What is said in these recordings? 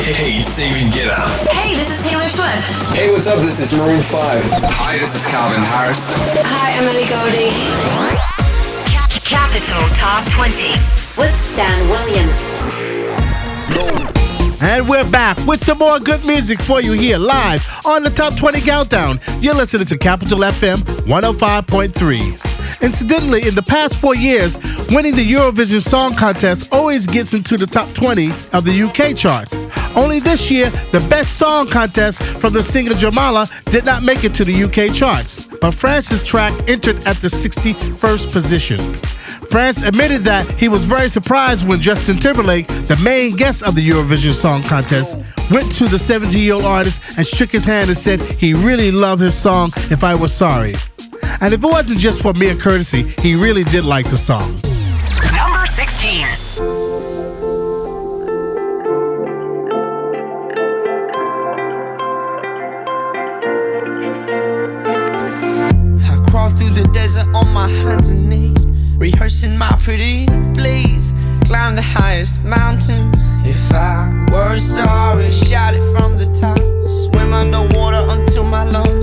Hey, Steven Get Up. Hey, this is Taylor Swift. Hey, what's up? This is Maroon 5. Hi, this is Calvin Harris. Hi, Emily Goldie. Capital Top 20 with Stan Williams. And we're back with some more good music for you here live on the Top 20 Countdown. You're listening to Capital FM 105.3. Incidentally, in the past four years, winning the Eurovision Song Contest always gets into the top 20 of the UK charts. Only this year, the Best Song Contest from the singer Jamala did not make it to the UK charts, but Frans's track entered at the 61st position. Frans admitted that he was very surprised when Justin Timberlake, the main guest of the Eurovision Song Contest, went to the 17 year old artist and shook his hand and said he really loved his song If I Was Sorry. And if it wasn't just for mere courtesy, he really did like the song. Number 16. I crawl through the desert on my hands and knees, rehearsing my pretty please. Climb the highest mountain. If I were sorry, shout it from the top. Swim underwater until my lungs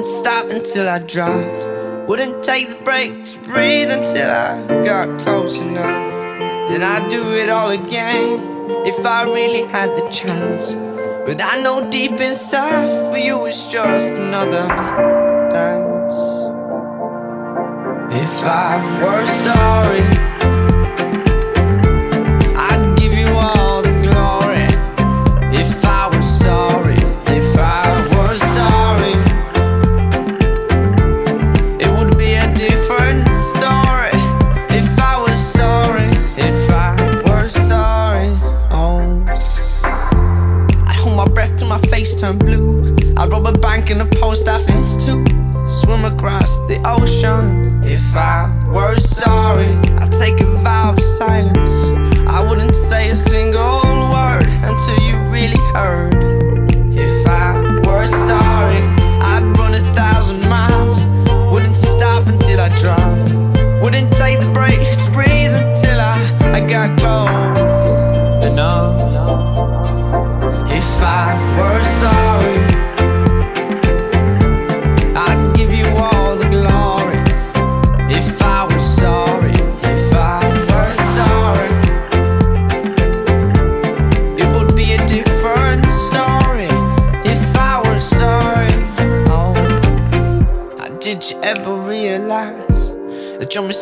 Wouldn't stop until I dropped. Wouldn't take the break to breathe until I got close enough. Then I'd do it all again if I really had the chance. But I know deep inside for you it's just another dance. If I were sorry,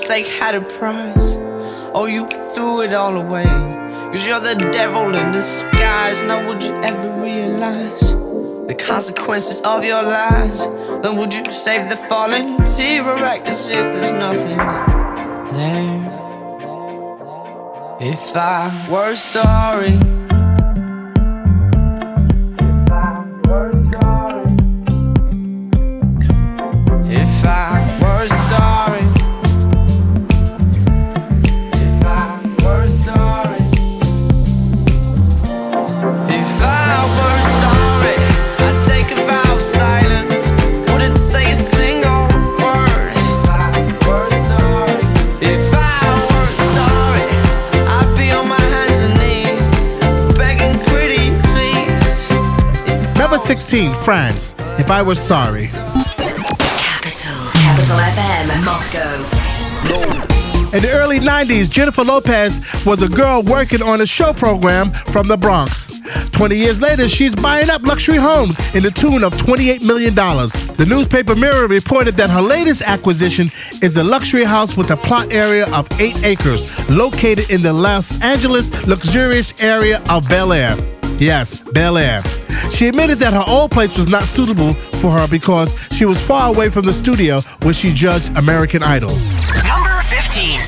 mistake had a price? Oh, you threw it all away. Cause you're the devil in disguise. Now, would you ever realize the consequences of your lies? Then, would you save the fallen tear act as if there's nothing there? If I were sorry. 16, Frans. If I was sorry. Capital. Capital FM, Moscow. In the early 90s, Jennifer Lopez was a girl working on a show program from the Bronx. 20 years later, she's buying up luxury homes in the tune of $28 million. The newspaper Mirror reported that her latest acquisition is a luxury house with a plot area of 8 acres located in the Los Angeles luxurious area of Bel Air. Yes, Bel Air. She admitted that her old place was not suitable for her because she was far away from the studio where she judged American Idol. Number 15.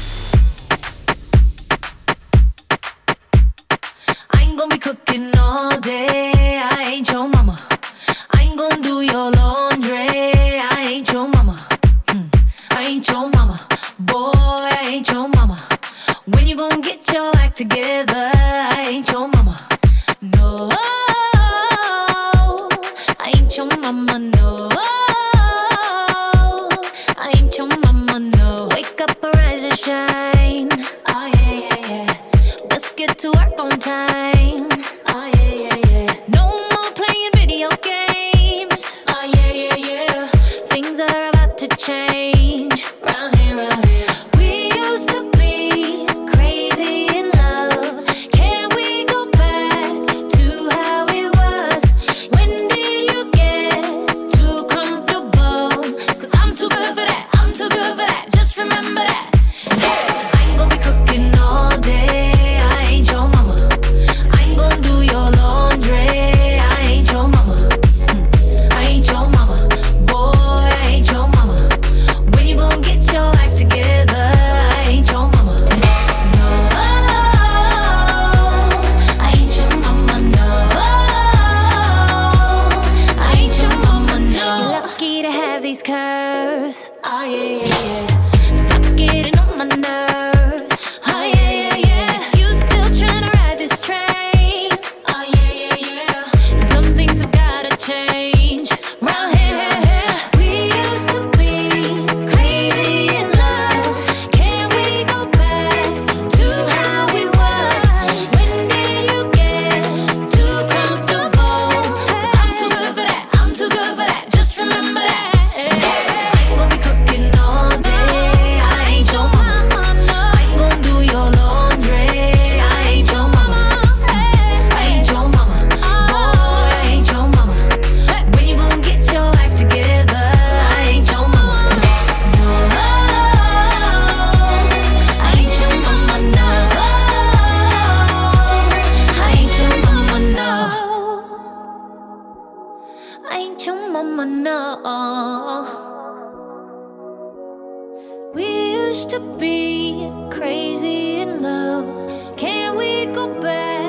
to be crazy in love. Can we go back?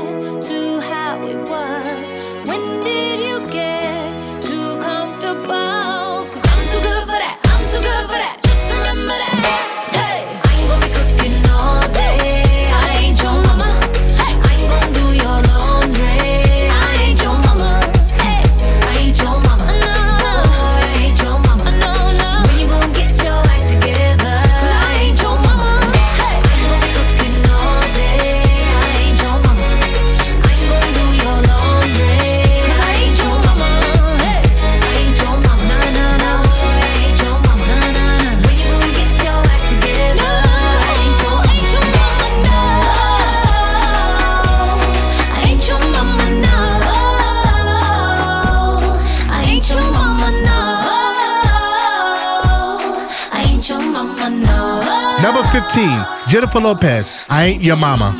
Jennifer Lopez. I ain't your mama.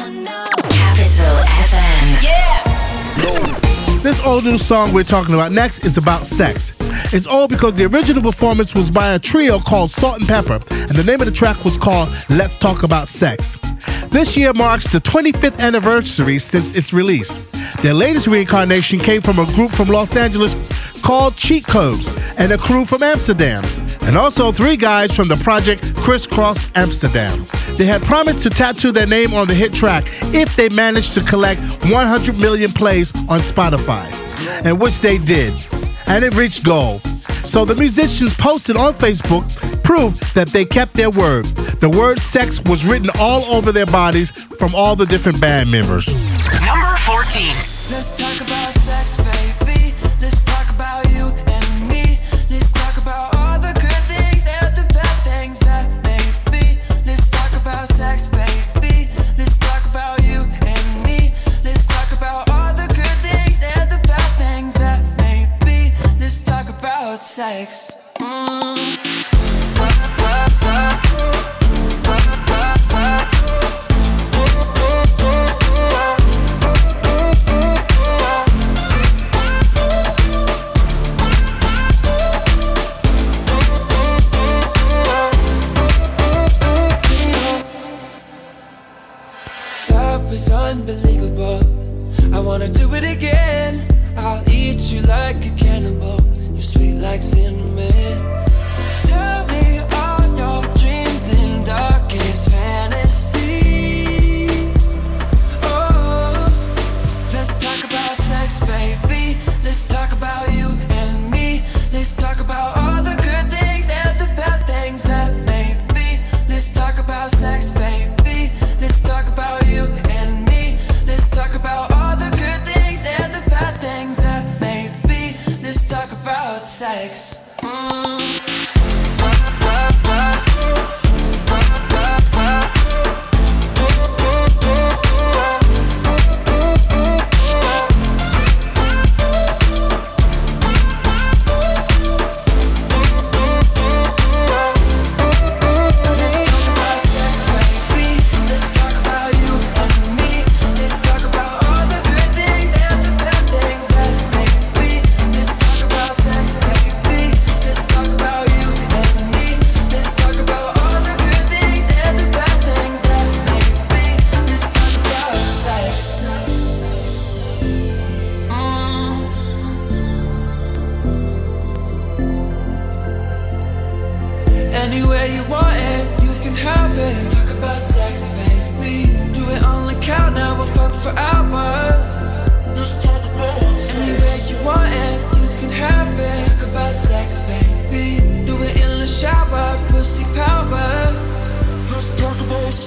Capital FM. Yeah. This old new song we're talking about next is about sex. It's old because the original performance was by a trio called Salt-N-Pepa, and the name of the track was called Let's Talk About Sex. This year marks the 25th anniversary since its release. Their latest reincarnation came from a group from Los Angeles called Cheat Codes and a crew from Amsterdam and also three guys from the project Kris Kross Amsterdam. They had promised to tattoo their name on the hit track if they managed to collect 100 million plays on Spotify, and which they did, and it reached goal. So the musicians posted on Facebook proved that they kept their word. The word sex was written all over their bodies from all the different band members. Number 14.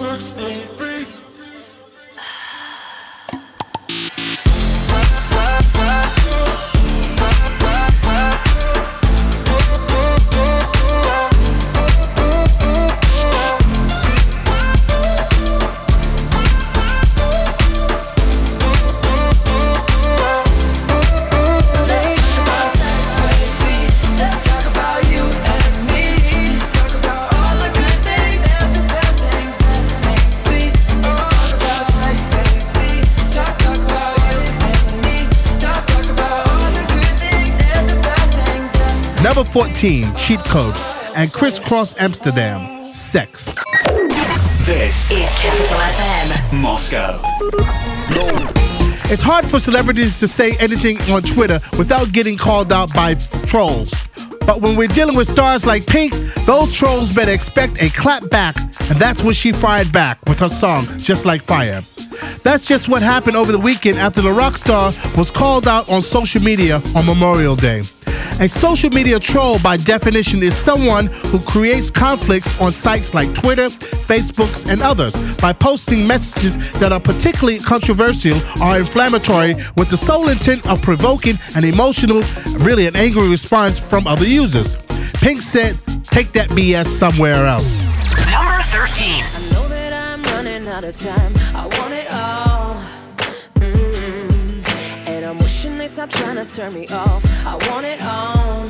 About sex, that Number 14, Cheat Codes, and Kris Kross Amsterdam, Sex. This Is Capital FM. Moscow. It's hard for celebrities to say anything on Twitter without getting called out by f- trolls. But when we're dealing with stars like Pink, those trolls better expect a clap back, and that's when she fired back with her song, Just Like Fire. That's just what happened over the weekend after the rock star was called out on social media on Memorial Day. A social media troll, by definition, is someone who creates conflicts on sites like Twitter, Facebook, and others by posting messages that are particularly controversial or inflammatory with the sole intent of provoking an emotional, really an angry response from other users. Pink said, Take that BS somewhere else. Number 13. Stop trying to turn me off. I want it all.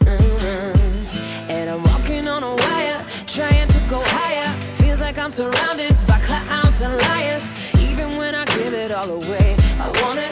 Mm. And I'm walking on a wire, trying to go higher. Feels like I'm surrounded by clowns and liars. Even when I give it all away, I want it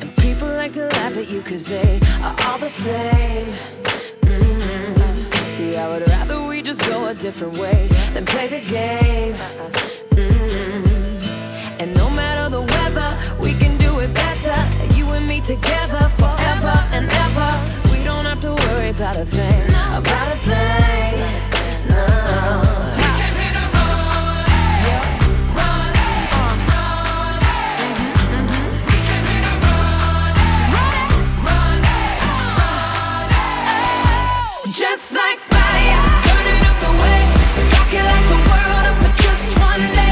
And people like to laugh at you cause they are all the same. Mm. See, I would rather we just go a different way than play the game. Mm. And no matter the weather, we can do it better. You and me together forever and ever. We don't have to worry about a thing, about a thing. No. Like fire, burning up the way. I could the world up for just one day,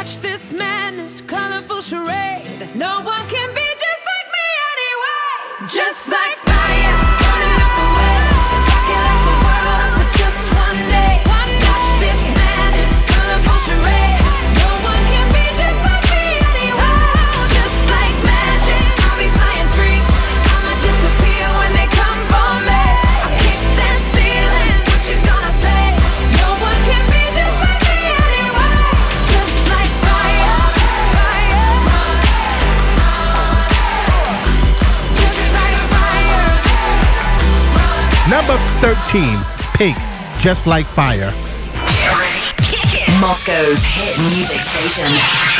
watch this madness, colorful charade. No one can be just like me anyway. Just like Pink, Just Like Fire. Moscow's hit music station.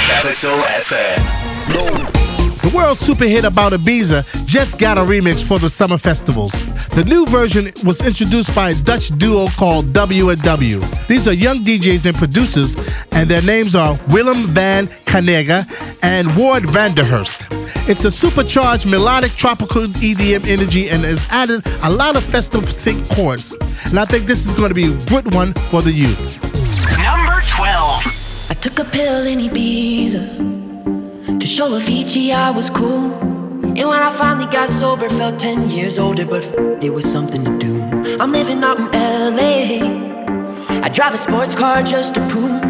Capital FM. The world super hit About Ibiza just got a remix for the summer festivals. The new version was introduced by a Dutch duo called W&W. These are young DJs and producers, and their names are Willem van Hanegem and Ward van der Harst. It's a supercharged melodic tropical EDM energy and has added a lot of festive synth chords. And I think this is going to be a good one for the youth. Number 12. I took a pill in Ibiza to show Avicii I was cool. And when I finally got sober, felt 10 years older, but it was something to do. I'm living out in LA. I drive a sports car just to prove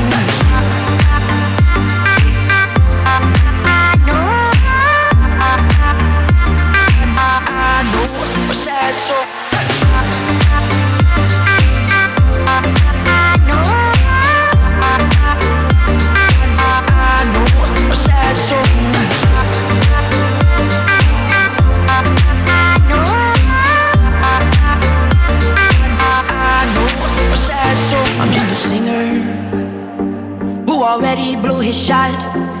already blew his shot.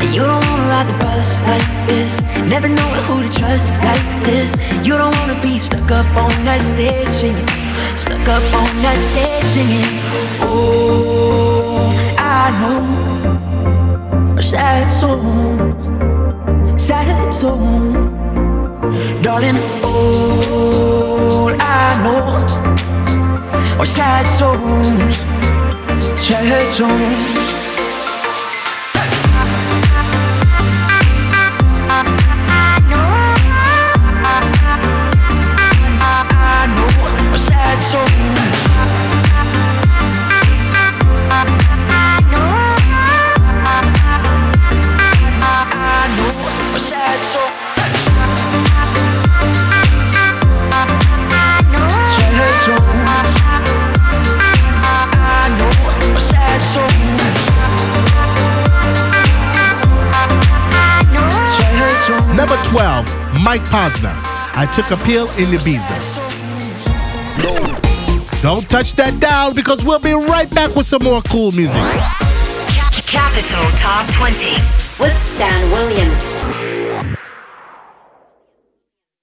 And you don't wanna ride the bus like this. Never know who to trust like this. You don't wanna be stuck up on that stage singing. Stuck up on that stage singing. Oh, I know. Sad souls, sad souls. Darling, all I know are sad souls, sad souls. 12, Posner. I took a pill in Ibiza. Don't touch that dial because we'll be right back with some more cool music. Capital Top 20 with Stan Williams.